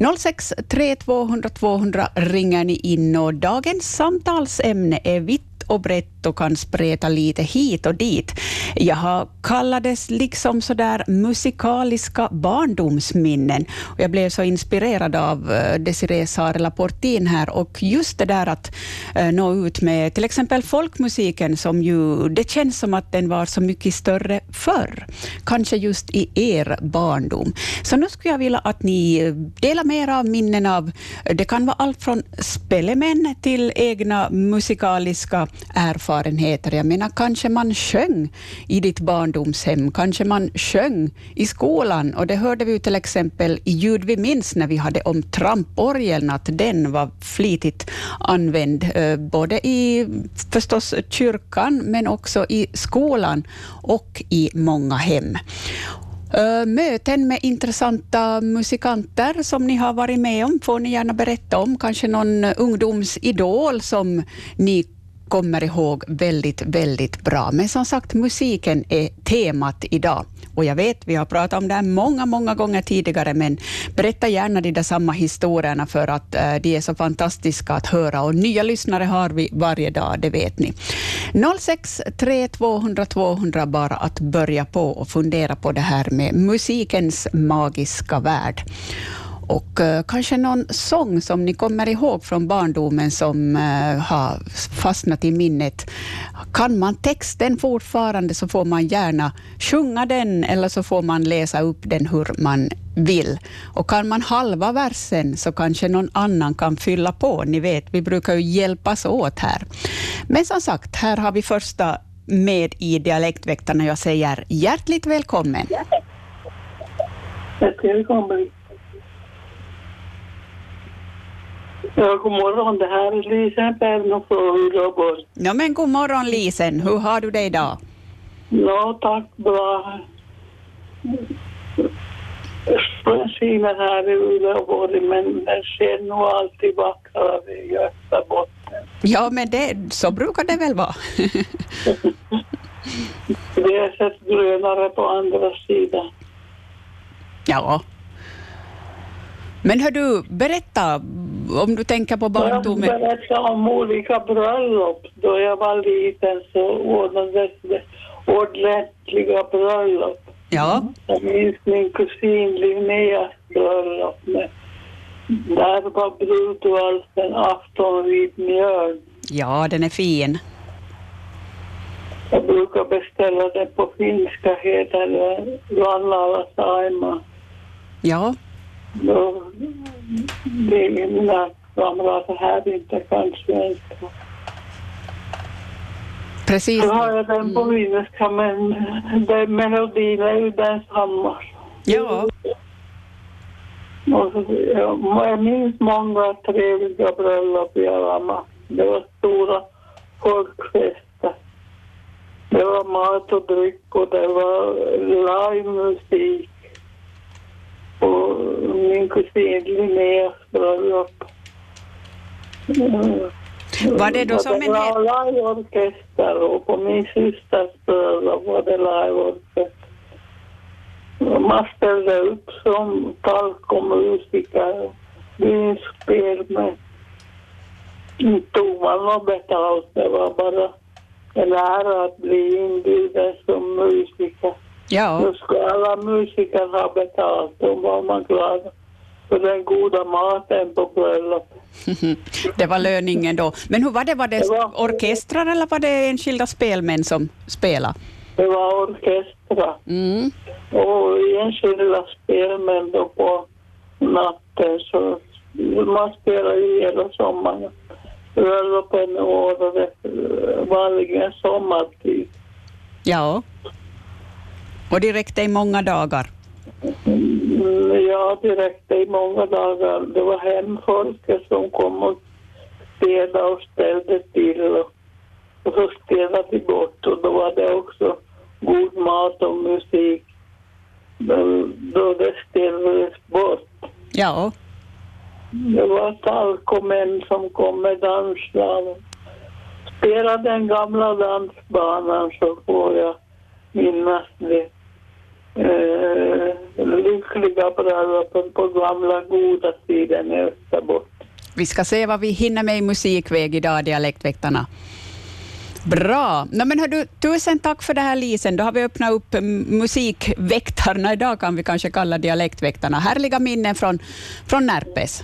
063 200 200 ringer ni in och dagens samtalsämne är vitt och brett och kan spreta lite hit och dit. Jag har kallades liksom sådär musikaliska barndomsminnen. Och jag blev så inspirerad av eh, Desiree Sarela Portin här och just det där att eh, nå ut med till exempel folkmusiken som ju, det känns som att den var så mycket större förr. Kanske just i er barndom. Så nu skulle jag vilja att ni eh, delar med er av minnen av, eh, det kan vara allt från spelemän till egna musikaliska erfarenheter. Jag menar, kanske man sjöng i ditt barndomshem, kanske man sjöng i skolan, och det hörde vi ju till exempel i Ljud vi minns när vi hade om tramporgeln, att den var flitigt använd, eh, både i förstås kyrkan, men också i skolan och i många hem. Eh, möten med intressanta musikanter som ni har varit med om får ni gärna berätta om. Kanske någon ungdomsidol som ni kommer ihåg väldigt, väldigt bra. Men som sagt, musiken är temat idag. Och jag vet, vi har pratat om det här många, många gånger tidigare, men berätta gärna de där samma historierna för att eh, de är så fantastiska att höra. Och nya lyssnare har vi varje dag, det vet ni. 063 200 200 bara att börja på och fundera på det här med musikens magiska värld. Och uh, kanske någon sång som ni kommer ihåg från barndomen som uh, har fastnat i minnet. Kan man texten fortfarande så får man gärna sjunga den eller så får man läsa upp den hur man vill. Och kan man halva versen så kanske någon annan kan fylla på. Ni vet, vi brukar ju hjälpas åt här. Men som sagt, här har vi första med i Dialektväktarna. Jag säger hjärtligt välkommen. Hjärtligt välkommen. Ja, god morgon. Det här är Lisen Perno från Uleåborg. Ja, men god morgon Lisen. Hur har du det idag? Ja, tack. Bra. Skiner här i Uleåborg, men den ser nog alltid vackrare i Österbotten. Ja, men det, så brukar det väl vara. Det är sett grönare på andra sidan. ja. Men hör du, berätta om du tänker på Jag barndomen. berättade om olika bröllop. Då jag var liten så ordnades det ordentliga bröllop. Ja, Jag minns min kusin Linneas bröllop. Med, där var brudvalsen Afton vid mjöln. ja, den är fin. Jag brukar beställa den på finska, heter det Saima. Ja, Då är mina kamrater här inte kan svenska. precis. Så har jag den på finska, men den melodin är ju densamma. Ja, Och jag, minns många trevliga bröllop var med. Det var stora folkfester. Det var mat och dryck och det var livemusik. Och min kusin Linneas bröllop. Mm. Var det då som en Det var liveorkester och på min systers bröllop var det liveorkester. Man ställde upp som talkomusiker, vinspel med inte man något betalt, det var bara en ära att bli inbjuden som musiker. Ja, Nu ska alla musiker ha betalt, då var man glad för den goda maten på bröllopet. det var löningen då. Men hur var det, var det Det var- orkestrar eller var det enskilda spelmän som spelade? Det var orkestrar. Mm. Och enskilda spelmän då på natten så man spelar ju hela sommaren. Bröllopen året vanligen sommartid. Ja. Och det räckte i många dagar. Mm, Ja, det räckte i många dagar. Det var hemfolket som kom och städade och ställde till och, och så städade vi bort och då var det också god mat och musik. Men då det ställdes bort. Ja, Det var talkomän som kom med dansslag. Spela den gamla dansbanan så får jag minnas det. Eh, lyckliga bröllopen på gamla goda tiden i Österbotten. Vi ska se vad vi hinner med i musikväg idag, Dialektväktarna. Bra. No, men du, tusen tack för det här, Lisen. Då har vi öppnat upp musikväktarna. Idag kan vi kanske kalla dialektväktarna. Härliga minnen från, från Närpes.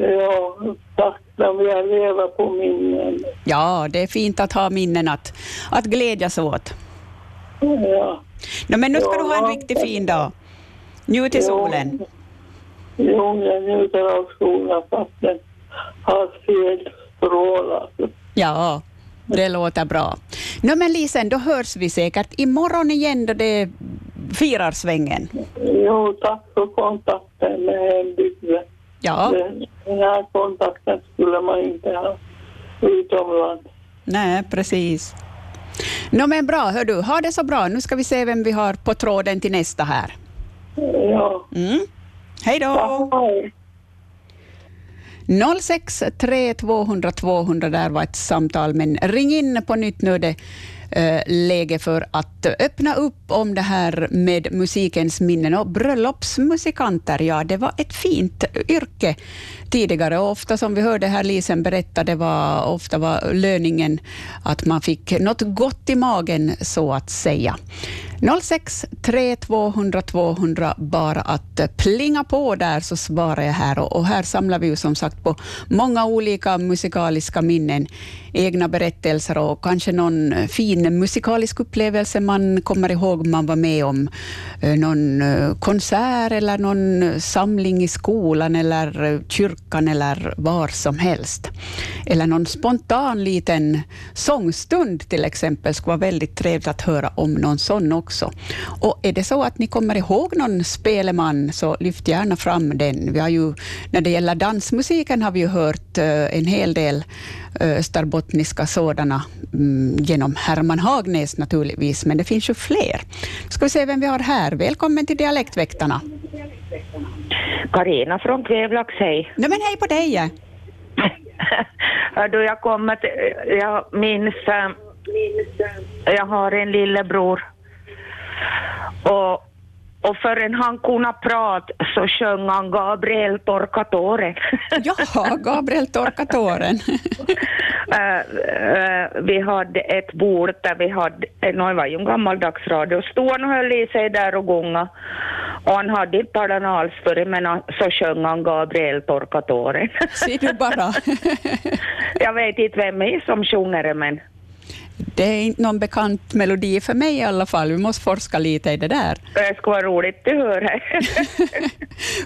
Ja, tack. Jag lever på minnen. Ja, det är fint att ha minnen att, att glädjas åt. Ja. No, men nu ska ja, du ha en riktigt fin dag. Njut i solen. Jo, jag njuter av solen fast den har fel strålar. Ja, det låter bra. No, men Lisen, då hörs vi säkert imorgon igen då det firar svängen. Jo, tack för kontakten med hembygden. Ja. Den här kontakten skulle man inte ha utomlands. Nej, precis. No, men bra, hör du, ha det så bra. Nu ska vi se vem vi har på tråden till nästa här. Ja. Mm. Hej då! 063 200 200, där var ett samtal, men ring in på nytt nu. Det eh, läge för att öppna upp om det här med musikens minnen. Och bröllopsmusikanter, ja, det var ett fint yrke tidigare. Och ofta som vi hörde här Lisen berätta, det var ofta var löningen att man fick något gott i magen, så att säga. 06 3 200 200, bara att plinga på där så svarar jag här. Och, här samlar vi ju som sagt på många olika musikaliska minnen, egna berättelser och kanske någon fin musikalisk upplevelse man kommer ihåg man var med om. Eh, någon eh, konsert eller någon samling i skolan eller eh, kyrkan eller var som helst. Eller någon spontan liten sångstund till exempel. skulle vara väldigt trevligt att höra om någon sån också. Och är det så att ni kommer ihåg någon speleman, så lyft gärna fram den. Vi har ju, när det gäller dansmusiken har vi ju hört eh, en hel del eh, österbottniska sådana mm, genom Herman Hagnäs naturligtvis, men det finns ju fler. Ska vi se vem vi har här. Välkommen till Dialektväktarna. Karina från Kvävlax, hej. Nej, men hej på dig! du, jag kommer till, jag minns, jag har en lillebror och, och förrän han kunde prata så sjöng han Gabriel torka tåren. Jaha, Gabriel torka tåren. uh, uh, vi hade ett bord där vi hade, eh, det var ju en gammaldags radio, stod han och höll i sig där och gunga. Och han hade inte talat alls för det, men så sjöng han Gabriel torka tåren. Ser du bara. Jag vet inte vem det är som sjunger det, men det är inte någon bekant melodi för mig i alla fall. Vi måste forska lite i det där. Det skulle vara roligt att höra.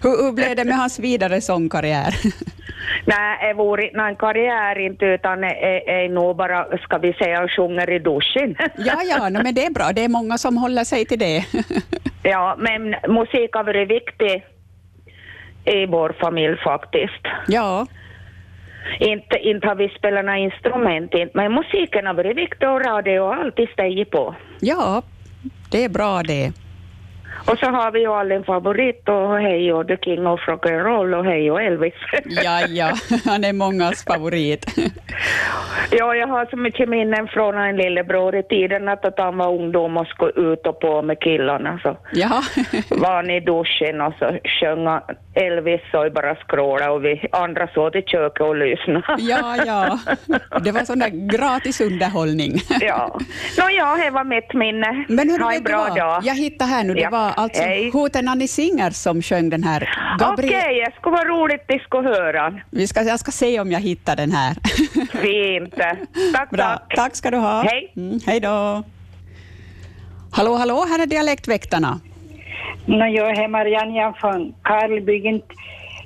hur, hur blev det med hans vidare sångkarriär? Nej, det vore inte någon karriär inte, utan det är, är nog bara, ska vi säga, sjunger i duschen. ja, ja, no, men det är bra. Det är många som håller sig till det. ja, men musik har varit viktig i vår familj faktiskt. Ja. Inte, inte har vi spelat några instrument, inte, men musiken har varit viktig och radio och alltid stigit på. Ja, det är bra det. Och så har vi ju all favorit och hej och The King of Rock'n'Roll och hej och Elvis. ja, ja, han är mångas favorit. ja, jag har så mycket minnen från en lillebror i tiden att han var ungdom och skulle ut och på med killarna. Så ja. var han i duschen och så sjöng Elvis och bara skråla och vi andra såg i köket och lyssnade. ja, ja. Det var sån där gratis underhållning. ja. Ja, det var mitt minne. Men hur ha en bra dag. Jag hittade här nu, det ja. var alltså Hej. Hoten Singer som sjöng den här. Gabriel... Okej, okay, det skulle vara roligt att skulle höra. Vi ska, jag ska se om jag hittar den här. Fint. Tack, Bra. tack. Tack ska du ha. Hej. Mm, hej då. Hallå, hallå, här är Dialektväktarna. No, jag är Marianne från Karlbygden.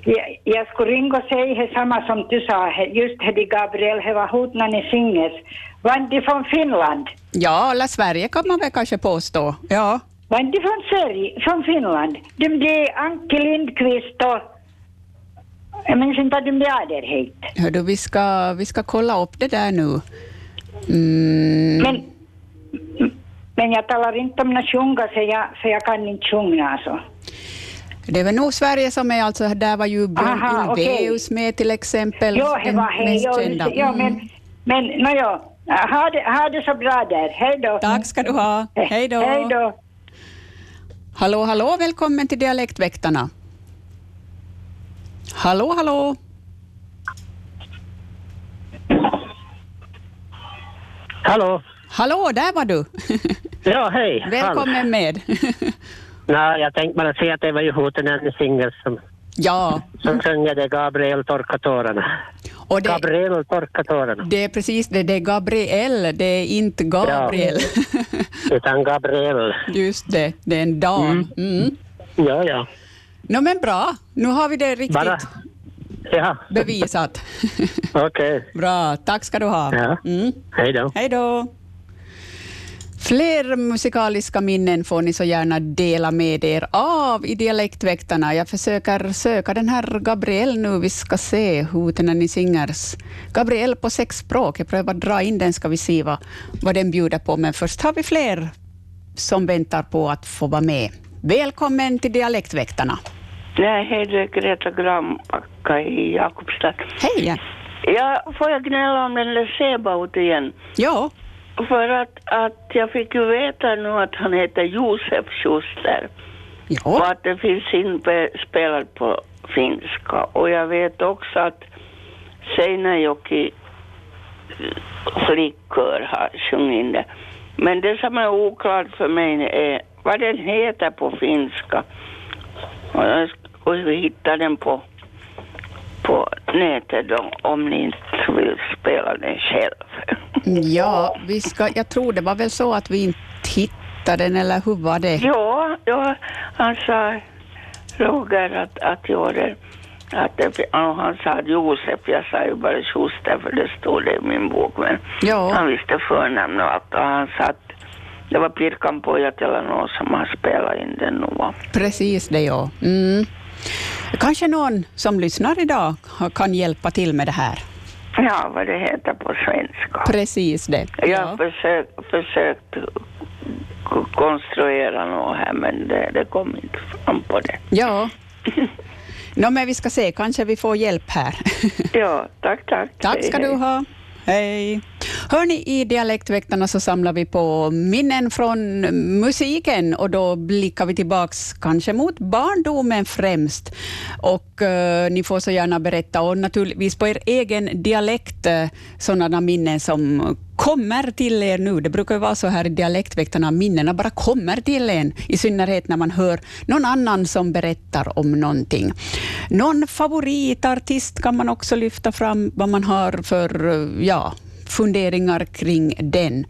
Jag, jag skulle ringa och säga samma som du sa, just det Gabriel, det var Hotnani Singers. Var de från Finland? Ja, eller Sverige kan man väl kanske påstå. Ja. Var inte från Sverige, från Finland? De blev Anke Lindqvist och... Jag minns inte vad de blev hit. Hördu, vi ska, vi ska kolla upp det där nu. Mm. Men, men jag talar inte om att sjunga, så jag, så jag kan inte sjunga alltså. Det är väl nog Sverige som är alltså, där var ju Björn Ulvaeus okay. med till exempel. Ja, det var hej. Ja, ja, men, mm. men no, ja. ha, det, ha det så bra där. Hej då. Tack ska du ha. Hej då. Hej då. Hallå, hallå, välkommen till Dialektväktarna. Hallå, hallå. Hallå? Hallå, där var du. Ja, hej. Välkommen med. Nej, jag tänkte bara säga att det var ju Hoten en singel som, Ja, som det Gabriel torka tårarna. och det, Gabriel torka tårarna. det är precis det, det är Gabriel, det är inte Gabriel. Utan Gabriel. Just det, det är en dam. Mm. Ja, ja. No, men bra, nu har vi det riktigt Bara... Ja, bevisat. okej. bra, tack ska du ha. Ja. Mm. Hej då. Hej då. Fler musikaliska minnen får ni så gärna dela med er av i Dialektväktarna. Jag försöker söka den här Gabriel nu. Vi ska se Hoten ni singers. Gabriel på sex språk. Jag prövar dra in den, ska vi se vad, vad den bjuder på. Men först har vi fler som väntar på att få vara med. Välkommen till Dialektväktarna. Nej, hej, det är Greta Grambacka i Jakobstad. Hej! Ja, får jag gnälla om den där Sebaut igen? Ja, För att, att jag fick ju veta nu att han heter Josef Schuster och ja. att det finns inspelat på finska. Och jag vet också att Seinäjoki flickor har sjungit in det. Men det som är oklart för mig är vad den heter på finska. Och jag ska hitta den på, på nätet då, om ni inte vill spela den själv. ja vi ska, jag tror det var väl så att vi inte hittade den, eller hur var det? Ja, ja han sa, Roger, att, att jag det, att det, han sa Josef, jag sa ju bara Schuster för det stod det i min bok, men Ja. han visste förnamn och allt och han sa att det var Pirkan Pojat eller någon som har spelat in den nu. Precis det, ja. Mm. Kanske någon som lyssnar idag kan hjälpa till med det här. Ja, vad det heter på svenska. Precis det. Jag har försökt, försökt konstruera något här, men det, det kom inte fram på det. Ja. No, men vi ska se, kanske vi får hjälp här. Ja, tack, tack. Tack ska Hej, du ha. Hej. Hörni, i Dialektväktarna så samlar vi på minnen från musiken och då blickar vi tillbaks kanske mot barndomen främst. Och eh, ni får så gärna berätta och naturligtvis på er egen dialekt eh, sådana minnen som kommer till er nu. Det brukar ju vara så här i Dialektväktarna, minnena bara kommer till en, i synnerhet när man hör någon annan som berättar om någonting. Någon favoritartist kan man också lyfta fram, vad man har för, eh, ja, funderingar kring den.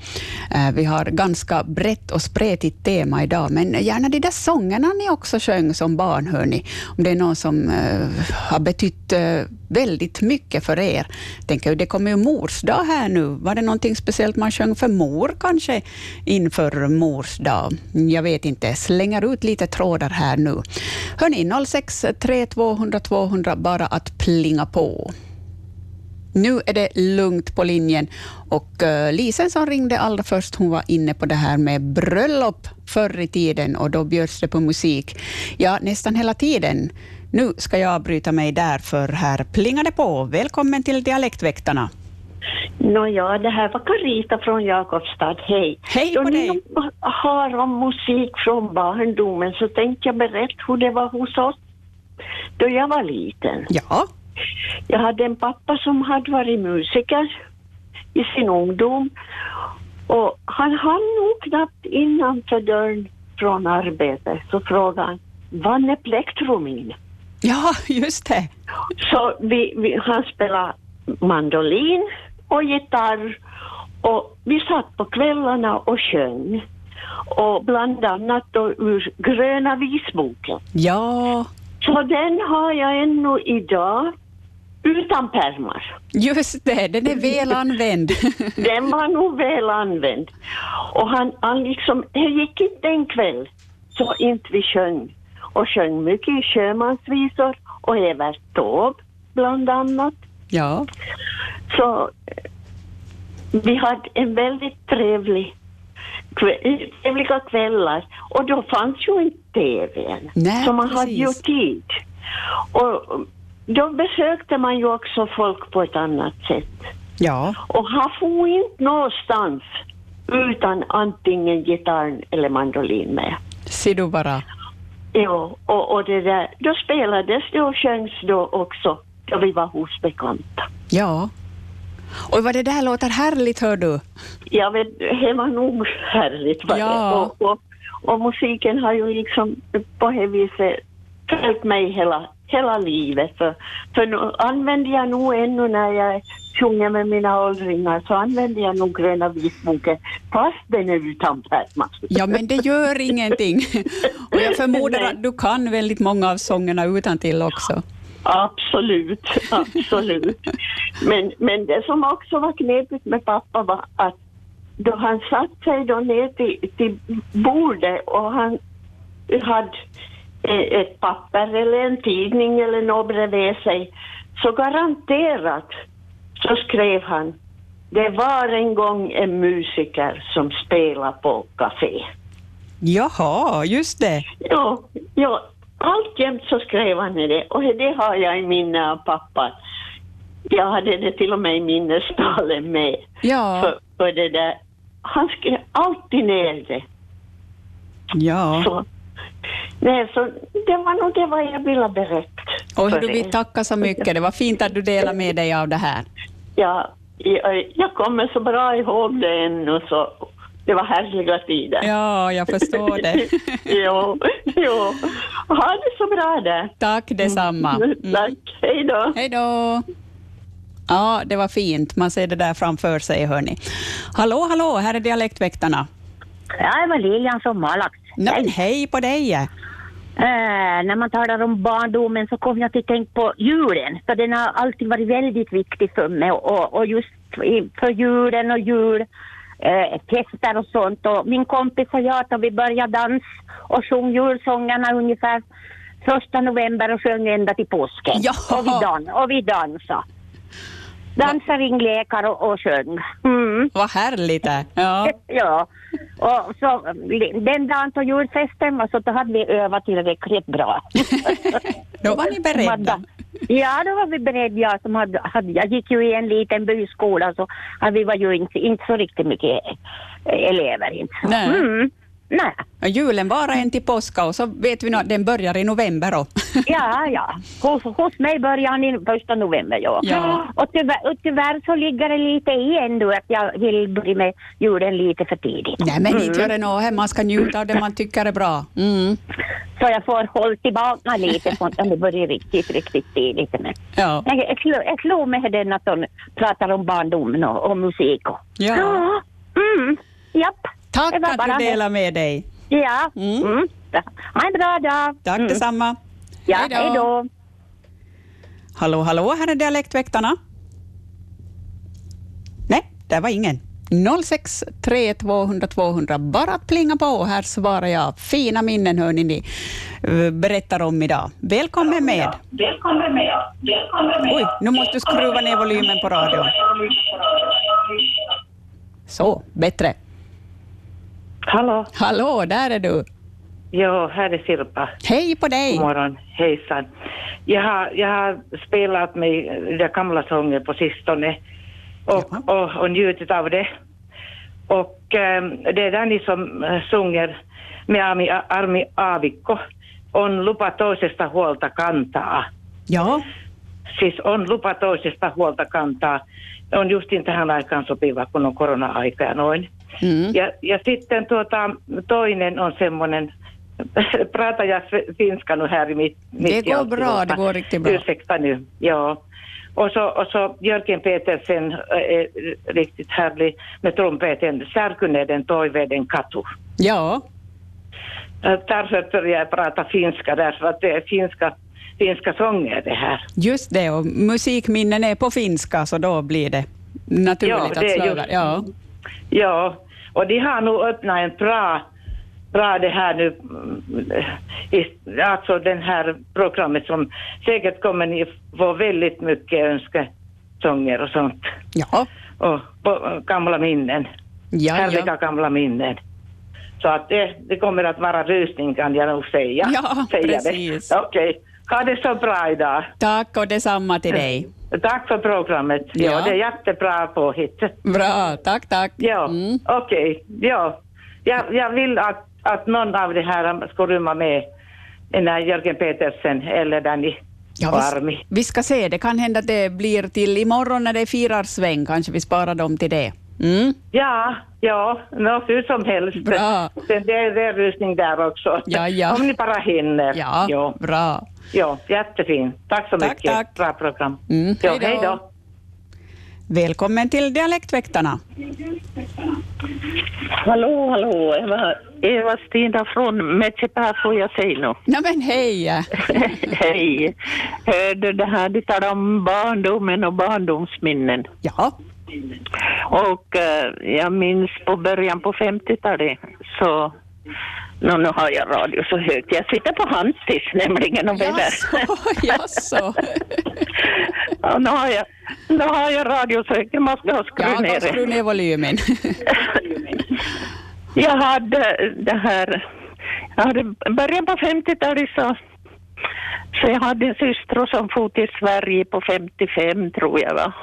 Eh, vi har ganska brett och spretigt tema idag, men gärna de där sångerna ni också sjöng som barn, hör ni. Om det är någon som eh, har betytt eh, väldigt mycket för er. Tänker, det kommer ju mors dag här nu. Var det någonting speciellt man sjöng för mor kanske inför mors dag? Jag vet inte. Slänger ut lite trådar här nu. Hörni, 06 3200 200, bara att plinga på. Nu är det lugnt på linjen och uh, Lisen som ringde allra först, hon var inne på det här med bröllop förr i tiden och då bjöds det på musik. Ja, nästan hela tiden. Nu ska jag bryta mig där för här plingar det på. Välkommen till Dialektväktarna. Nåja, det här var Carita från Jakobstad. Hej. Hej Då på ni dig. har om musik från barndomen så tänkte jag berätta hur det var hos oss då jag var liten. Ja, Jag hade en pappa som hade varit musiker i sin ungdom och han hann nog knappt innanför dörren från arbetet så frågade han, vann är plektrumin? ja just det. Så vi, vi, han spelade mandolin och gitarr och vi satt på kvällarna och sjöng. Och bland annat då ur Gröna visboken. Ja, Så den har jag ännu idag utan pärmar. just det. Den är väl använd. Den var nog väl använd. Och han, han liksom, det gick inte en kväll så inte vi sjöng. Och sjöng mycket sjömansvisor och Evert Taube bland annat. ja, Så eh, vi hade en väldigt trevlig kväll, trevliga kvällar och då fanns ju inte TV än. Nej, så man hade ju precis. tid. Och då besökte man ju också folk på ett annat sätt. ja. Och han får inte någonstans utan antingen gitarren eller mandolin med. Ser du bara. Ja, och, och det där, då spelades det och sjöngs då också då vi var hos bekanta. Ja. Och vad det där låter härligt, hör du. Ja, men det var nog härligt. Var Ja. Och, och, och musiken har ju liksom på det viset följt mig hela, hela livet. För, för nu använder jag nog ännu när jag sjunger med mina åldringar så använder jag nog Gröna vitboken fast den är utan pärmar. Ja, men det gör ingenting. Och jag förmodar att du kan väldigt många av sångerna utan till också. Absolut, absolut. Men, men det som också var knepigt med pappa var att då han satt sig då ner till, till bordet och han hade ett papper eller en tidning eller något bredvid sig så garanterat så skrev han det var en gång en musiker som spelade på café. Jaha, just det. Ja, ja, alltjämt så skrev han det och det har jag i minne av pappa. Jag hade det till och med i minnestalen med. Ja, För, för det där, han skrev alltid ner det. ja. Så, nej, så det var nog det vad jag ville berätta. Och du vill tacka så mycket. Det var fint att du delade med dig av det här. Ja, jag, jag kommer så bra ihåg det ännu så det var härliga tider. Ja, jag förstår det. jo, jo. Ha det så bra där. Tack detsamma. Mm. Tack, hej då. Hej då. Ja, det var fint. Man ser det där framför sig, hörni. Hallå, hallå, här är Dialektväktarna. Ja, det var Lilian från Malax. Nej, hej på dig! Eh, när man talar om barndomen så kommer jag att tänka på julen, för den har alltid varit väldigt viktig för mig och, och just för julen och jul, eh, fester och sånt. Och min kompis och jag, då vi började dans och sjöng julsångerna ungefär första november och sjöng ända till påsken. Ja. Och vi, dan- och vi dansade. Dansade, ringlekar och, och sjöng. Mm. Vad härligt det Ja. Ja, och så den dagen på julfesten var så då hade vi övat tillräckligt bra. Då var ni beredda. Ja, då var vi beredda. Jag, som hade, hade, jag gick ju i en liten byskola så vi var ju inte, inte så riktigt mycket elever. Inte. Nej. Mm. Nej. Julen varar en till påska och så vet vi att den börjar i november. Då. Ja, ja. Hos, hos mig börjar han i första november, ja. Ja. Och, tyvärr, och tyvärr så ligger det lite i ändå att jag vill börja med julen lite för tidigt. Nej, men Mm. inte gör det något. Man ska njuta av det man tycker är bra. Mm. Så jag får hålla tillbaka lite sånt om det börjar riktigt, riktigt tidigt. Men Ja. jag, slår med den att de pratar om barndomen och, och musik. Och. Ja. Mm, japp. Tack att du delar med dig. Ja. Mm. Mm. Ha en bra dag. Tack Mm. detsamma. Ja, Hej då. Hallå, hallå, här är Dialektväktarna. Nej, det var ingen. 063 200 200. Bara att plinga på. Här svarar jag. Fina minnen hör ni, ni eh, berättar om idag. Välkommen med. Välkommen med. Välkommen med. Oj, nu måste du skruva ner volymen på radion. Så, bättre. Hallå, Hallå, där är du. ja, här är Sirpa. Hej på dig. God morgon, hejsan. Jag har, jag har spelat med de gamla sånger på sistone och, och, och njutit av det. Och ähm, det är Danny som äh, sjunger med Armi, Armi Aavikko. On lupa toisesta huolta kantaa. Ja, Siis on lupa toisesta huolta kantaa. On justiin tähän aikaan sopiva, kun on korona-aika ja noin. Mm. Ja, ja sitten tuota, toinen on semmoinen, pratar jag finska nu här i mitt, mitt Det går bra, det går riktigt bra. Ursäkta nu, ja. Och så, och så Jörgen Petersen är riktigt härlig med trumpeten. Särkyneden toiveiden katu. ja, Äh, Därför börjar jag prata finska, därför att det är finska, finska sånger det här. just det. Och musikminnen är på finska, så då blir det naturligt Ja, att det slöga. just- Ja. Ja, och de har nog öppnat en bra, bra det här nu, mm, alltså den här programmet som säkert kommer ni få väldigt mycket önskesånger och sånt. Ja, Och gamla minnen, ja, härliga ja. gamla minnen. Så att det, det kommer att vara rusning kan jag nog säga. Ja, säga precis. Okej, ha det så bra idag. Tack och detsamma till dig. Tack för programmet. Ja, Ja. det är jättebra påhitt. Bra, tack, tack. Ja, Mm. okej. Ja. Jag, jag vill att, att någon av de här ska rymma med den här Jörgen Petersen eller Danny Ja, vi, vi ska se, det kan hända att det blir till imorgon när det firar sväng, kanske vi sparar dem till det. Mm. Ja, ja, nå, hur som helst. Bra. Det, det, är- rusning där också. Ja, ja. Om ni bara hinner. Ja, Jo. bra. Ja, jättefint. Tack så Tack, mycket. tack. Bra program. Mm, Ja, hej då. hej då. Välkommen till Dialektväktarna. Hallå, hallå. Eva, Eva Stina från Metsepää får jag säga nu. Nej men hej! Hej. Hörde det här, du talar om barndomen och barndomsminnen. Ja. Och eh, jag minns på början på 50-talet så Nå, nu har jag radio så högt. Jag sitter på Hantis nämligen och väder. Jaså. Ja, nu, har jag, nu har jag radio så högt. Jag måste ha skruv Ja, ner skru ner volymen. Jag hade det här, jag hade början på 50-talet så, så jag hade en syster som for till Sverige på 55 tror jag va.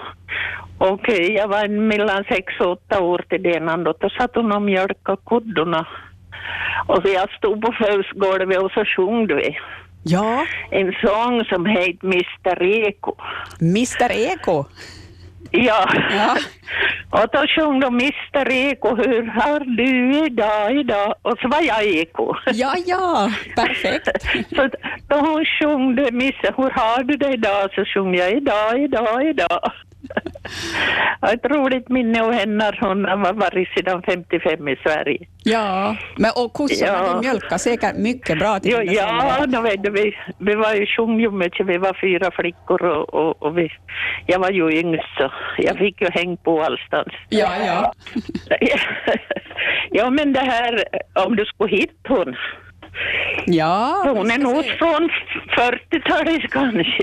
Och jag var mellan sex och åtta år till den då, då satt hon och mjölkade kuddorna. Och så jag stod på födsgolvet och så sjöng vi. Ja. En sång som heter Mr Eko. Mr Eko. Ja. Ja. Och då sjöng de Mr Eko, hur har du idag, idag? Och så var jag Eko. Ja, ja, perfekt. Så då hon sjöng Misse, hur har du det idag? Så sjöng jag idag, idag, idag. Jag har ett roligt minne av henne. Hon har varit sedan 55 i Sverige. Ja, men och kossorna Ja. mjölkar säkert mycket bra till Ja, den där ja då vet du, vi, vi var ju sjöng ju mycket, vi var fyra flickor och, och, och vi, jag var ju yngst så jag fick ju häng på allstans. Ja, ja. ja men det här, om du skulle hitta hon, Ja, hon är nog från 40-talet kanske.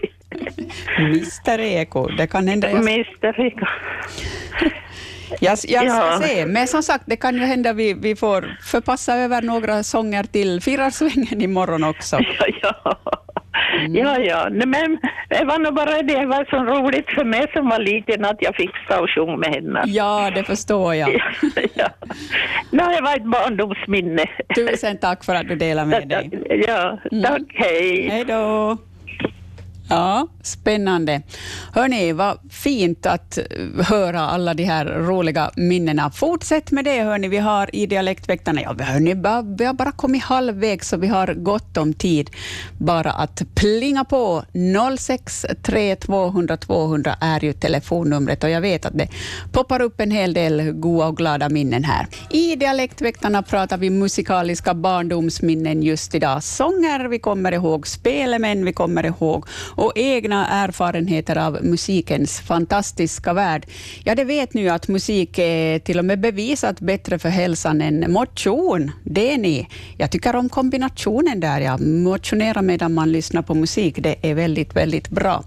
Mr Eko, det kan hända. Mr Eko. jag, jag ska Ja. se, men som sagt, det kan ju hända vi, vi får förpassa över några sånger till Firarsvängen imorgon också. Ja, ja. Ja, ja. Nej, men det var nog bara det var så roligt för mig som var liten att jag fick stå och sjunga med henne. Ja, det förstår jag. ja. No, det var ett barndomsminne. Tusen tack för att du delar med dig. Ja, tack. Hej. Hej då. Ja, spännande. Hörni, vad fint att höra alla de här roliga minnena. Fortsätt med det, hörni. Vi har i Dialektväktarna, ja, hörni, vi har bara kommit halvvägs, så vi har gott om tid bara att plinga på. 063 200 200 är ju telefonnumret och jag vet att det poppar upp en hel del goda och glada minnen här. I Dialektväktarna pratar vi musikaliska barndomsminnen just idag. Sånger vi kommer ihåg, spelemen vi kommer ihåg och egna erfarenheter av musikens fantastiska värld. Ja, det vet ni ju att musik är till och med bevisat bättre för hälsan än motion. Det är ni. Jag tycker om kombinationen där, ja. Motionera medan man lyssnar på musik, det är väldigt, väldigt bra.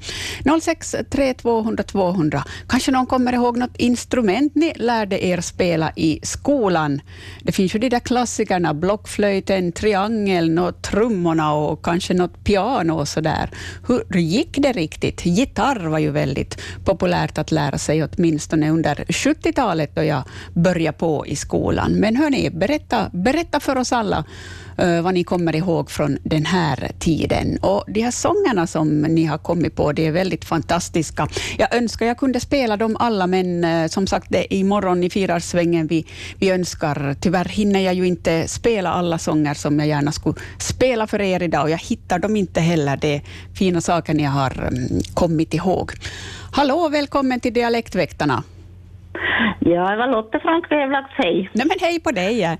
063 200 200. Kanske någon kommer ihåg något instrument ni lärde er spela i skolan? Det finns ju de där klassikerna, blockflöjten, triangeln och trummorna och kanske något piano och sådär. Hur gick det riktigt? Gitarr var ju väldigt populärt att lära sig, åtminstone under 70-talet då jag började på i skolan. Men hörni, berätta, berätta för oss alla eh, vad ni kommer ihåg från den här tiden. Och de här sångerna som ni har kommit på, det är väldigt fantastiska. Jag önskar jag kunde spela dem alla, men eh, som sagt, det är imorgon i Firarsvängen vi, vi önskar. Tyvärr hinner jag ju inte spela alla sånger som jag gärna skulle spela för er idag, och jag hittar dem inte heller. Det är fina saker ni har mm, kommit ihåg. Hallå, välkommen till Dialektväktarna. Ja, det var Lotte från Kvävlax, hej. Nej, men hej på dig!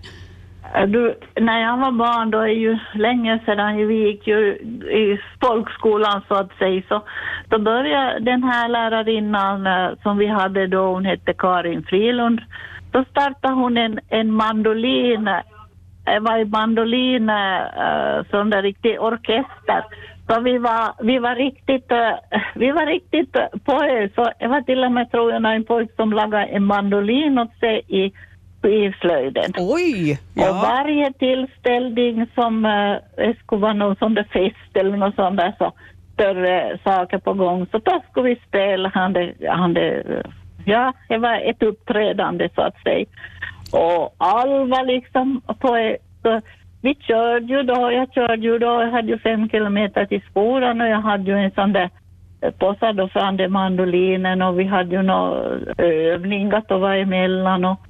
Du, när jag var barn, då är ju länge sedan, vi gick ju i folkskolan så att säga, så då började den här lärarinnan eh, som vi hade då, hon hette Karin Frilund, då startade hon en, en mandolin, det var mandolin, uh, sån där riktig orkester. Så vi var, vi var riktigt, eh, vi var riktigt på ö. Så det var till och med, tror jag, en pojke som lagade en mandolin åt sig i i slöjden. Oj! Och varje tillställning som eh, det skulle vara någon sån där fest eller något sånt där så större saker på gång så då skulle vi spela. Han det, han det, ja, det var ett uppträdande så att säga. Och all var liksom på ett, vi körde ju då, jag körde ju då, jag hade ju fem kilometer till skolan och jag hade ju en sån där eh, påse då fram den mandolinen och vi hade ju några övningar att vara emellan och,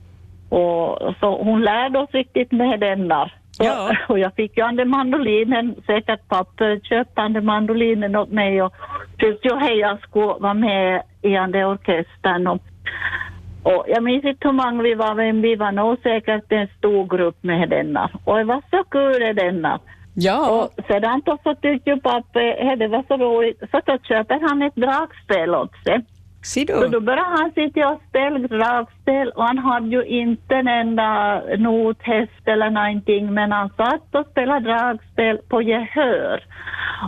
och så hon lärde oss riktigt med den där. Ja. Och, jag fick ju an den mandolinen, säkert pappa köpte an den mandolinen åt mig och tyckte ju hej jag skulle vara med i där orkestern och och jag minns inte hur många vi var, men vi var nog säkert en stor grupp med denna. Och det var så kul denna. Ja. Och sedan då så tyckte ju pappa att det var så roligt, så då köper han ett dragspel åt sig. Så då började han sitta och spela dragspel och han hade ju inte en enda nothäst eller någonting men han satt och spelade dragspel på gehör.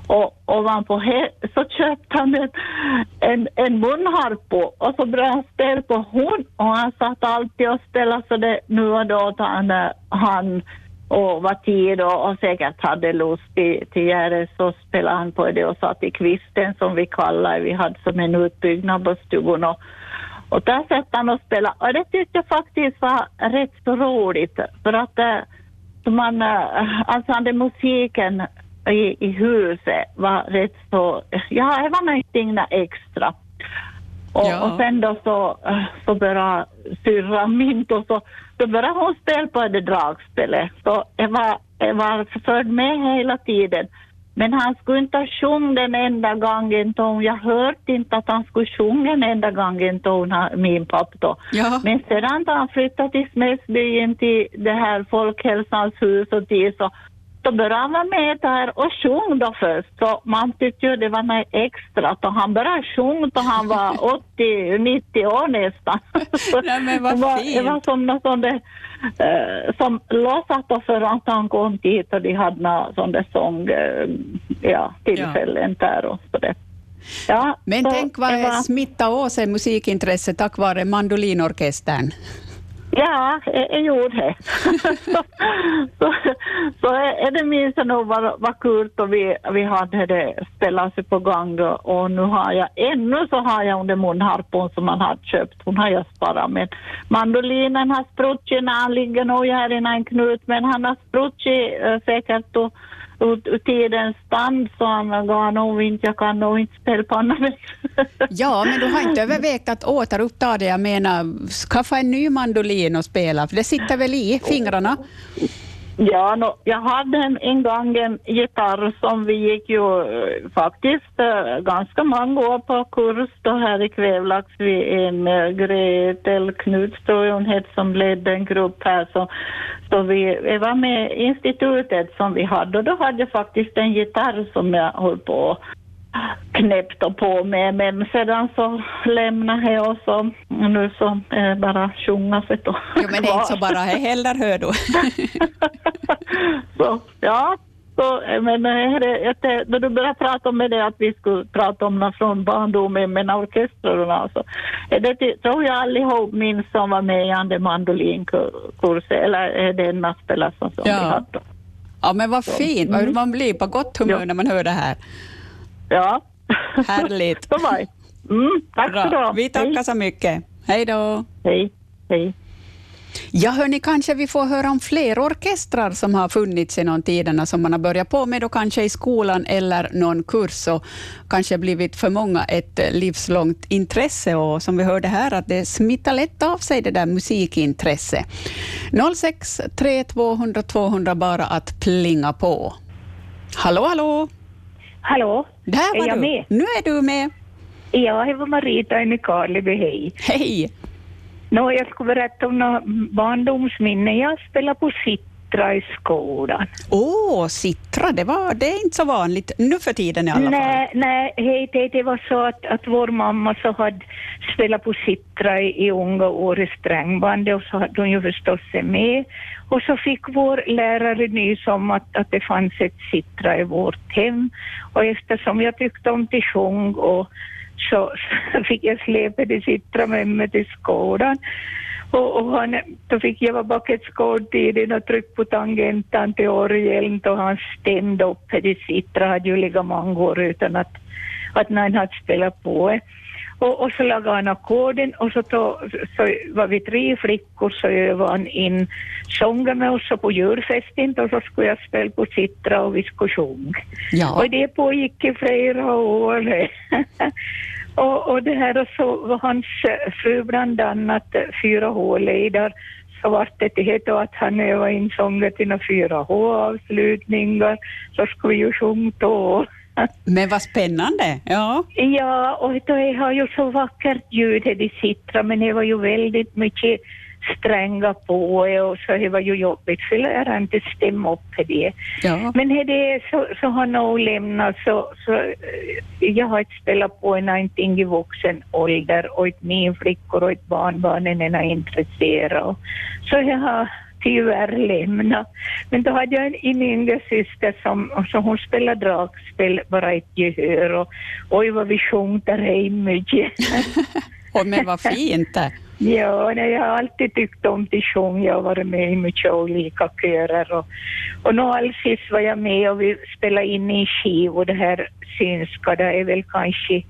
Och ovanpå he- så köpte han en, en, en munharpo och så började han spela på hon och han satt alltid och spelade så det nu och då han, han och var tid och, och säkert hade lust till, till Gärdet så spelade han på det och satt i kvisten som vi kallar det. Vi hade som en utbyggnad på stugan och, och där satt han och spelade och det tyckte jag faktiskt var rätt så roligt för att eh, man, eh, alltså den musiken i, i huset var rätt så, ja det var någonting extra. Och, Ja. och sen då så, så började syrran min då, så, då började hon spela på det dragspelet. Så jag var, jag var förd med hela tiden. Men han skulle inte ha sjungit den enda gången ton. Jag hörde inte att han skulle sjunga en enda gången ton, min pappa då. Ja. Men sedan då han flyttade till Smedsbyen till det här folkhälsans hus och till så då började han vara med där och sjung då först. Så man tyckte ju det var något extra. Så han började sjunga då han var 80-90 år nästan. Nej, men vad det, var, fint. det var som något sånt där, eh, som låtsas då för att han kom dit och de hade några sådana sång, eh, ja, tillfällen där och så det. Ja, Men så tänk vad var- smittade av sig musikintresset tack vare mandolinorkestern. Ja, jag, gjorde det. så, så, så är det minns jag nog vad, vad kul och vi, vi hade det spelat sig på gång då, och nu har jag, ännu så har jag under munharpon som man har köpt, hon har jag sparat men mandolinen har spruckit när han ligger nog här i en knut men han har spruckit äh, säkert då och, ut tidens stand så han jag nog inte, jag kan nog inte spela på annat vis. Ja, men du har inte övervägt att återuppta det? Jag menar, skaffa en ny mandolin och spela, för det sitter väl i fingrarna? Ja, no, jag hade en, en gång en gitarr som vi gick ju eh, faktiskt eh, ganska många år på kurs då här i Kvävlax vid en uh, Gretel Knuts tror hon hette som ledde en grupp här så, så vi, vi var med institutet som vi hade. Och då hade jag faktiskt en gitarr som jag höll på knäppt och på med men sedan så lämnade jag och så nu så är det bara sjunga för då. Jo, men det är inte så bara heller, hör du. Så, ja, så, eh, men eh, det, tä- då du började prata om det att vi skulle prata om något från barndomen med orkestrarna så är det tror jag allihop minns som var med i den mandolinkursen eller är det en spelare som som vi Ja. hade. Ja, men vad fint. Man blir på gott humör när man hör det här. Ja. Härligt. så var. Mm, tack så Bra. bra. Vi tackar så mycket. Hej då. Hej. Hej. Ja, hörni, kanske vi får höra om fler orkestrar som har funnits genom tiderna som man har börjat på med, och kanske i skolan eller någon kurs, och kanske blivit för många ett livslångt intresse. Och som vi hörde här, att det smittar lätt av sig, det där musikintresse. 06 3200 200 bara att plinga på. Hallå, hallå! Hallå, Där var är jag du. med? Nu är du med. Ja, det var Marita i Nykarleby, hej. Hej! Nå, jag skulle berätta om några barndomsminnen. Jag spelade på Sittra i skolan. Åh, Sittra, det, var, det är inte så vanligt nu för tiden i alla fall. Nej, nej hej, det, det var så att, att vår mamma så hade spelat på Sittra i, i unga år i strängbandet och så hade hon ju förstås sig med. Och så fick vår lärare nys om att, att det fanns ett Sittra i vårt hem. Och eftersom jag tyckte om till sjung och så, så fick jag släpa det Sittra med mig till skolan. Och, och han, då fick jag vara bak ett skådtiden och trycka på tangentan till orgeln och han stämde upp. Sittra ju legat många år utan att, att någon hade spelat på. Och, och så lagade han ackorden och så, tog, så var vi tre flickor så övade han in sånger med oss på julfesten och så skulle jag spela på citra och vi skulle sjunga. Ja. Och det pågick i flera år. och, och det här och så var hans eh, fru bland annat eh, 4H-ledare så vart det till att han övade in sånger till några 4H-avslutningar så skulle vi ju sjunga då. Men vad spännande. Ja. Ja, och det har ju så vackert ljud det de sitter, men det var ju väldigt mycket stränga på och så det var ju jobbigt för läraren inte stämma upp för det. Ja. Men det så, så har nog lämnat så, så eh, jag har inte spelat på någonting i vuxen ålder och ett min flickor och ett barnbarnen är intresserade. Så jag har tyvärr lämnat. Men då hade jag en, en yngre syster som, som hon spelade dragspel, bara ett gehör och oj vad vi sjöng där mycket. Och men vad fint. det. Ja, nej, jag har alltid tyckt om sjunga. Jag har varit med i mycket olika körer. Och, och nu alldeles sist var jag med och vi spelade in i skiv och det här synska, det är väl kanske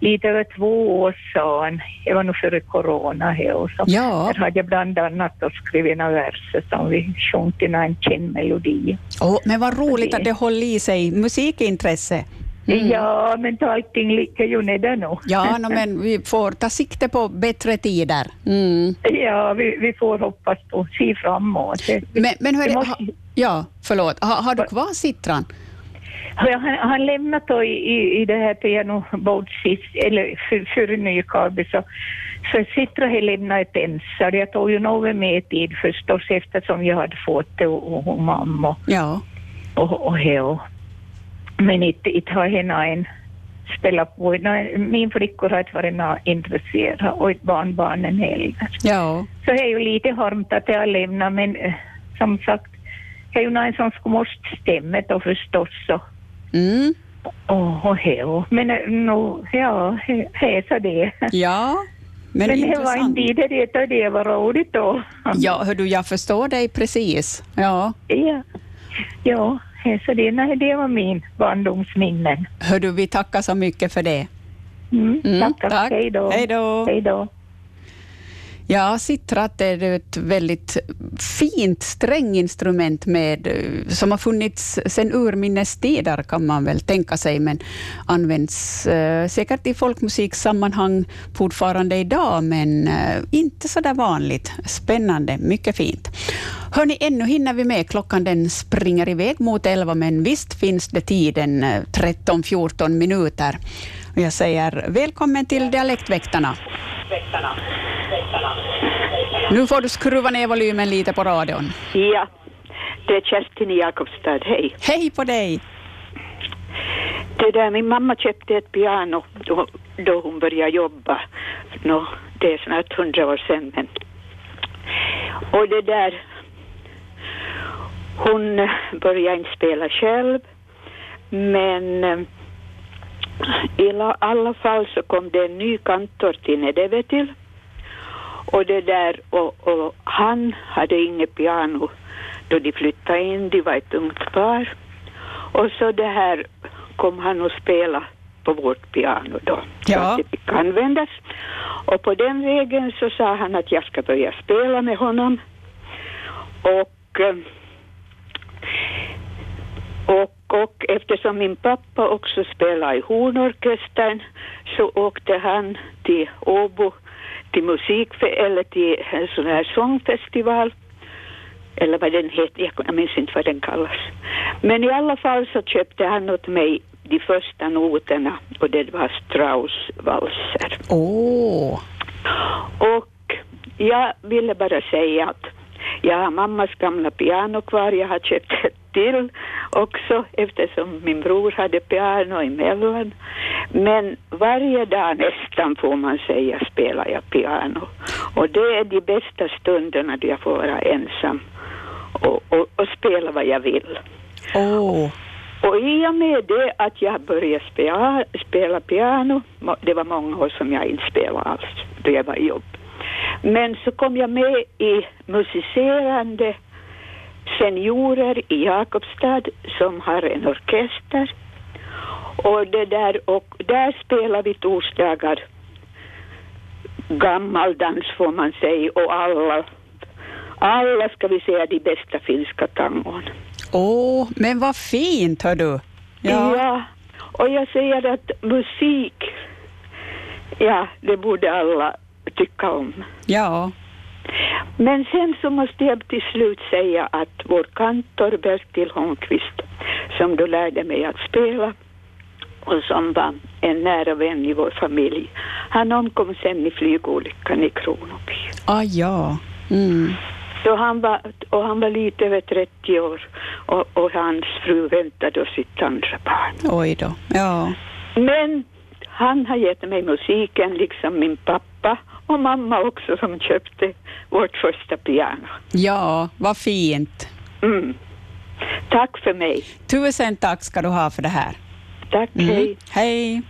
lite över två år sedan. Det var nog före corona här och så. Ja. Där hade jag bland annat skrivit några verser som vi sjöng till en känd melodi. Åh, men vad roligt att det håller i sig musikintresse. Mm. Ja, men allting ligger ju nedan nu. Ja, no, men vi får ta sikte på bättre tider. Mm. Ja, vi, vi får hoppas på, se framåt. Men, men det, måste- ha, ja, förlåt. Ha, har du kvar sittran? Han, han lämnade då i, i, i det här pianobordet sist, eller för, för Nykarby, så, så Citra har lämnat ett ensam. Jag tog ju något mer tid förstås eftersom jag hade fått det och, och mamma Ja. och, och heo. Men inte, inte har henne en spelat på. Min flickor har inte varit nå intresserade och ett barnbarnen heller. Ja. Så det är ju lite harmt att jag har lämnat men som sagt, det är ju någon som skulle måste stämma då förstås. Så. Mm. Och, och heo. Men no, ja, det är så det. Ja, men, Men det var inte det, det, det var roligt då. Ja, hör du, jag förstår dig precis. Ja. Ja, ja så det. Nej, det var min barndomsminnen. Hör du, vi tackar så mycket för det. Mm, Mm, tack, tack. tack. Hej då. Hej då. Ja, sittrat är ett väldigt fint stränginstrument med, som har funnits sedan urminnes tider kan man väl tänka sig, men används eh, säkert i folkmusiksammanhang fortfarande idag, men eh, inte så där vanligt. Spännande, mycket fint. Hörni, ännu hinner vi med. Klockan den springer iväg mot elva, men visst finns det tiden, eh, 13-14 minuter. Jag säger välkommen till Dialektväktarna. Nu får du skruva ner volymen lite på radion. Ja, det är Kerstin i Jakobstad. Hej. Hej på dig! Det där, min mamma köpte ett piano då, då hon började jobba. Nå, det är snart hundra år sedan. Men. Och det där, hon eh, började inte spela själv. Men eh, i la- alla fall så kom det en ny kantor till Nedeve till. Och det där, och, och han hade inget piano då de flyttade in, de var ett ungt par. Och så det här kom han att spela på vårt piano då. Så Ja. att det fick användas. Och på den vägen så sa han att jag ska börja spela med honom. Och, eh, och, och eftersom min pappa också spelade i hornorkestern så åkte han till Åbo till musik eller till en sån här sångfestival eller vad den heter, jag- minns inte vad den kallas. Men i alla fall så köpte han åt mig de första noterna och det var Strauss valser. Åh! Och jag ville bara säga att jag har mammas gamla piano kvar, jag har köpt ett till också eftersom min bror hade piano emellan. Men varje dag nästan får man säga spelar jag piano. Och det är de bästa stunderna då jag får vara ensam och, och, och spela vad jag vill. Åh! Och i och med det att jag började spela, spela piano, det var många år som jag inte spelade alls då jag var i jobb. Men så kom jag med i musicerande seniorer i Jakobstad som har en orkester. Och det där, och där spelar vi torsdagar gammaldans får man säga och alla, alla ska vi säga de bästa finska tangon. Åh, men vad fint, hör du. Ja. ja, och jag säger att musik, ja, det borde alla tycka om. Ja. Men sen så måste jag till slut säga att vår kantor Bertil Holmqvist, som då lärde mig att spela och som var en nära vän i vår familj, han omkom sen i flygolyckan i Kronoby. Ah, ja. Mm. Så han var, och han var lite över 30 år och, och hans fru väntade då sitt andra barn. Oj då. Ja. Men han har gett mig musiken, liksom min pappa och mamma också som köpte vårt första piano. Ja, vad fint. Mm. Tack för mig. Tusen tack ska du ha för det här. Tack, mm. hej. Hej.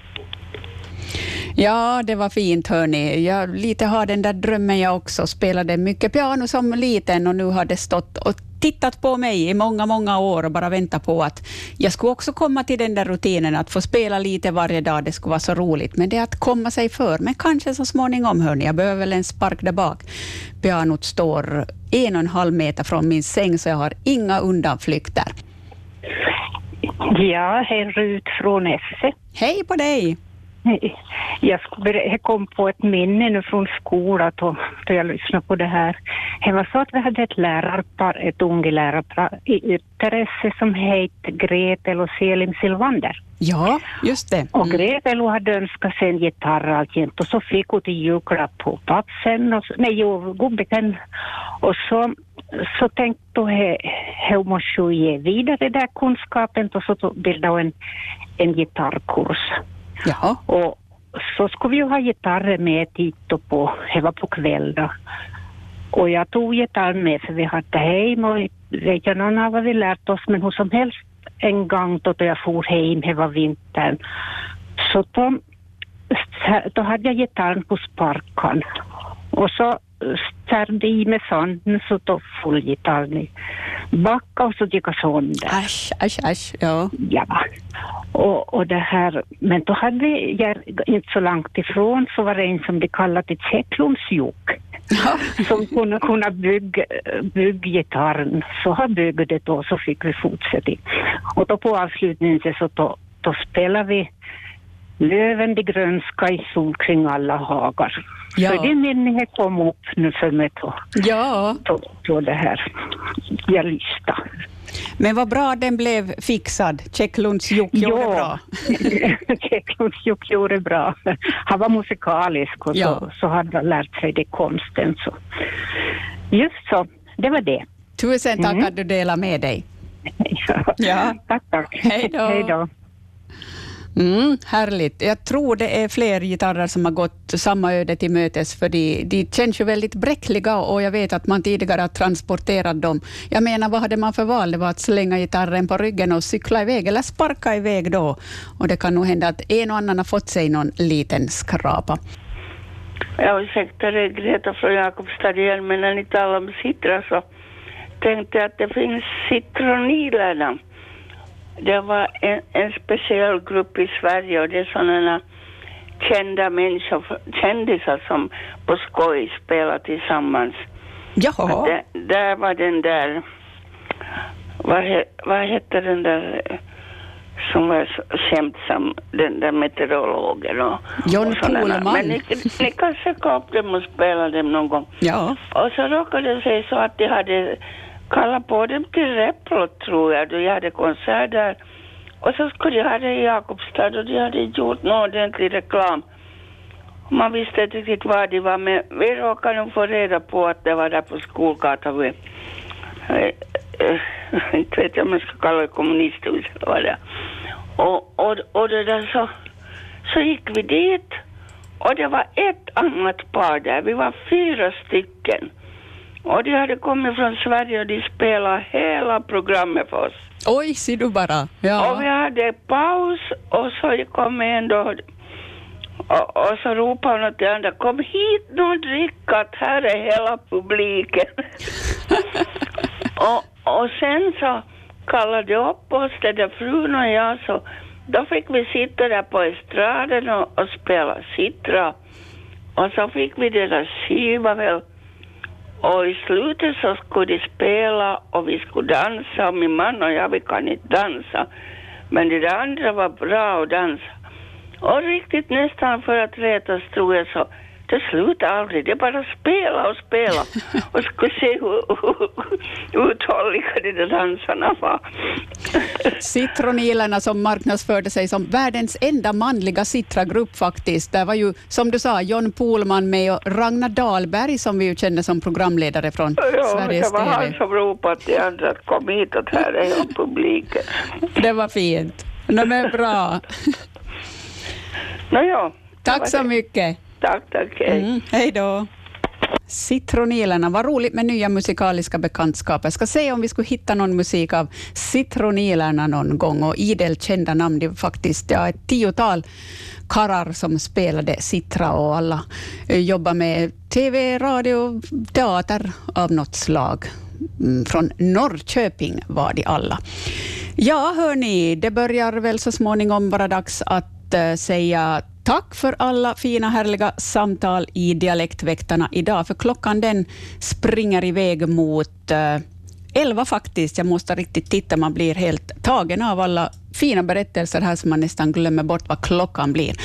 Ja, det var fint hörni. Jag lite har den där drömmen jag också. Spelade mycket piano som liten och nu har det stått och tittat på mig i många, många år och bara väntat på att jag skulle också komma till den där rutinen att få spela lite varje dag. Det skulle vara så roligt. Men det är att komma sig för. Men kanske så småningom, hörni. Jag behöver väl en spark där bak. Pianot står en och en halv meter från min säng, så jag har inga undanflykter. Ja, hej Rut från Esse. Hej på dig! Jag, kom på ett minne nu från skolan då, då jag lyssnade på det här. Det var så att vi hade ett lärarpar, ett ungt lärarpar i Ytteresse som hette Gretel och Selim Silvander. Ja, just det. Mm. Och Gretel hade önskat sig en gitarr alltjämt och så fick hon till julklapp på pappsen, och, nej, jo, gubbiken. Och så, så tänkte hon att hon måste ge vidare den där kunskapen och så bildade hon en, en gitarrkurs. Jaha. Och så skulle vi ju ha gitarrer med dit och på, det var på kvällen. Och jag tog gitarren med för vi hade hem och vet jag någon av vad vi lärt oss men hur som helst en gång då jag for hem, det var vintern, så då, då hade jag gitarren på sparkan och så stärde i med sanden så då full gitarren i backa och så gick sönder. Äsch, äsch, äsch, ja. Ja. Och, och det här, men då hade vi, jag, inte så långt ifrån, så var det en som de kallade till Tjecklundsjuk. Ja. som kunde, kunna bygga, bygga gitarren. Så han byggde det då, så fick vi fortsätta. Och då på avslutningen så då, då spelade vi Löven de grönska i sol kring alla hagar. Ja. Så det minnet kom upp nu för mig då. Ja. Då, då det här jag lyssnade. Men vad bra den blev fixad. Tjecklundsjuk gjorde ja. bra. Tjecklundsjuk gjorde bra. Han var musikalisk och ja. så, så hade han lärt sig det konsten. Så. Just så, det var det. Tusen tack mm. att du delade med dig. Ja, ja. tack, tack. Hej då. Mm, härligt. Jag tror det är fler gitarrer som har gått samma öde till mötes, för de, de känns ju väldigt bräckliga och jag vet att man tidigare har transporterat dem. Jag menar, vad hade man för val? Det var att slänga gitarren på ryggen och cykla iväg, eller sparka iväg då. Och det kan nog hända att en och annan har fått sig någon liten skrapa. Ja, ursäkta, det är Greta från Jakobstad igen, men när ni talar om citra så tänkte jag att det finns citronilerna det var en, en speciell grupp i Sverige och det är sådana kända människor, kändisar som på skoj spelar tillsammans. Jaha. Det, där var den där, vad, he, vad hette den där som var skämtsam, den där meteorologen och, John och Poleman. Men ni, ni kan söka upp dem och spela dem någon gång. Ja. Och så råkade det sig så att de hade kallade på dem till Repplo tror jag, då jag hade konsert där. Och så skulle jag ha det i Jakobstad och de hade gjort någon ordentlig reklam. Man visste inte riktigt var de var, men vi råkade nog få reda på att det var där på Skolgatan vid, inte vet jag om man ska kalla det kommunisthuset eller vad det är. Och, och, och det där så, så gick vi dit och det var ett annat par där, vi var fyra stycken. Och de hade kommit från Sverige och de spelade hela programmet för oss. Oj, ser du bara. Ja. Och vi hade paus och så kom en då och, och så ropade hon till andra, kom hit nu och drick att här är hela publiken. och, och sen så kallade de upp oss, den där frun och jag, så då fick vi sitta där på estraden och, och spela citra. Och så fick vi deras skiva väl. Och i slutet så skulle de spela och vi skulle dansa. Och min man och jag, vi kan inte dansa. Men det där andra var bra att dansa. Och riktigt nästan för att rätas tror jag så det slutade aldrig, det bara spela och spela. och skulle se hur, hur uthålliga de där dansarna var. Citronilerna som marknadsförde sig som världens enda manliga Citra-grupp faktiskt. Där var ju, som du sa, John Pohlman med och Ragnar Dahlberg som vi ju känner som programledare från ja, Sveriges det var TV. han som ropade till andra att kom hit och här är jag publiken. Det var fint. No, men bra. Nåja. Tack så mycket. Tack, tack. Hej. Mm, hej då. Citronilerna, vad roligt med nya musikaliska bekantskaper. Jag ska se om vi skulle hitta någon musik av Citronilerna någon gång och idel kända namn. Det var faktiskt ja, ett tiotal karrar som spelade Citra och alla eh, jobbar med TV, radio, teater av något slag. Mm, Från Norrköping var de alla. Ja, hörni, det börjar väl så småningom vara dags att att eh, säga Tack för alla fina härliga samtal i Dialektväktarna idag, för klockan den springer iväg mot eh, elva faktiskt. Jag måste riktigt titta, man blir helt tagen av alla fina berättelser här, så man nästan glömmer bort vad klockan blir.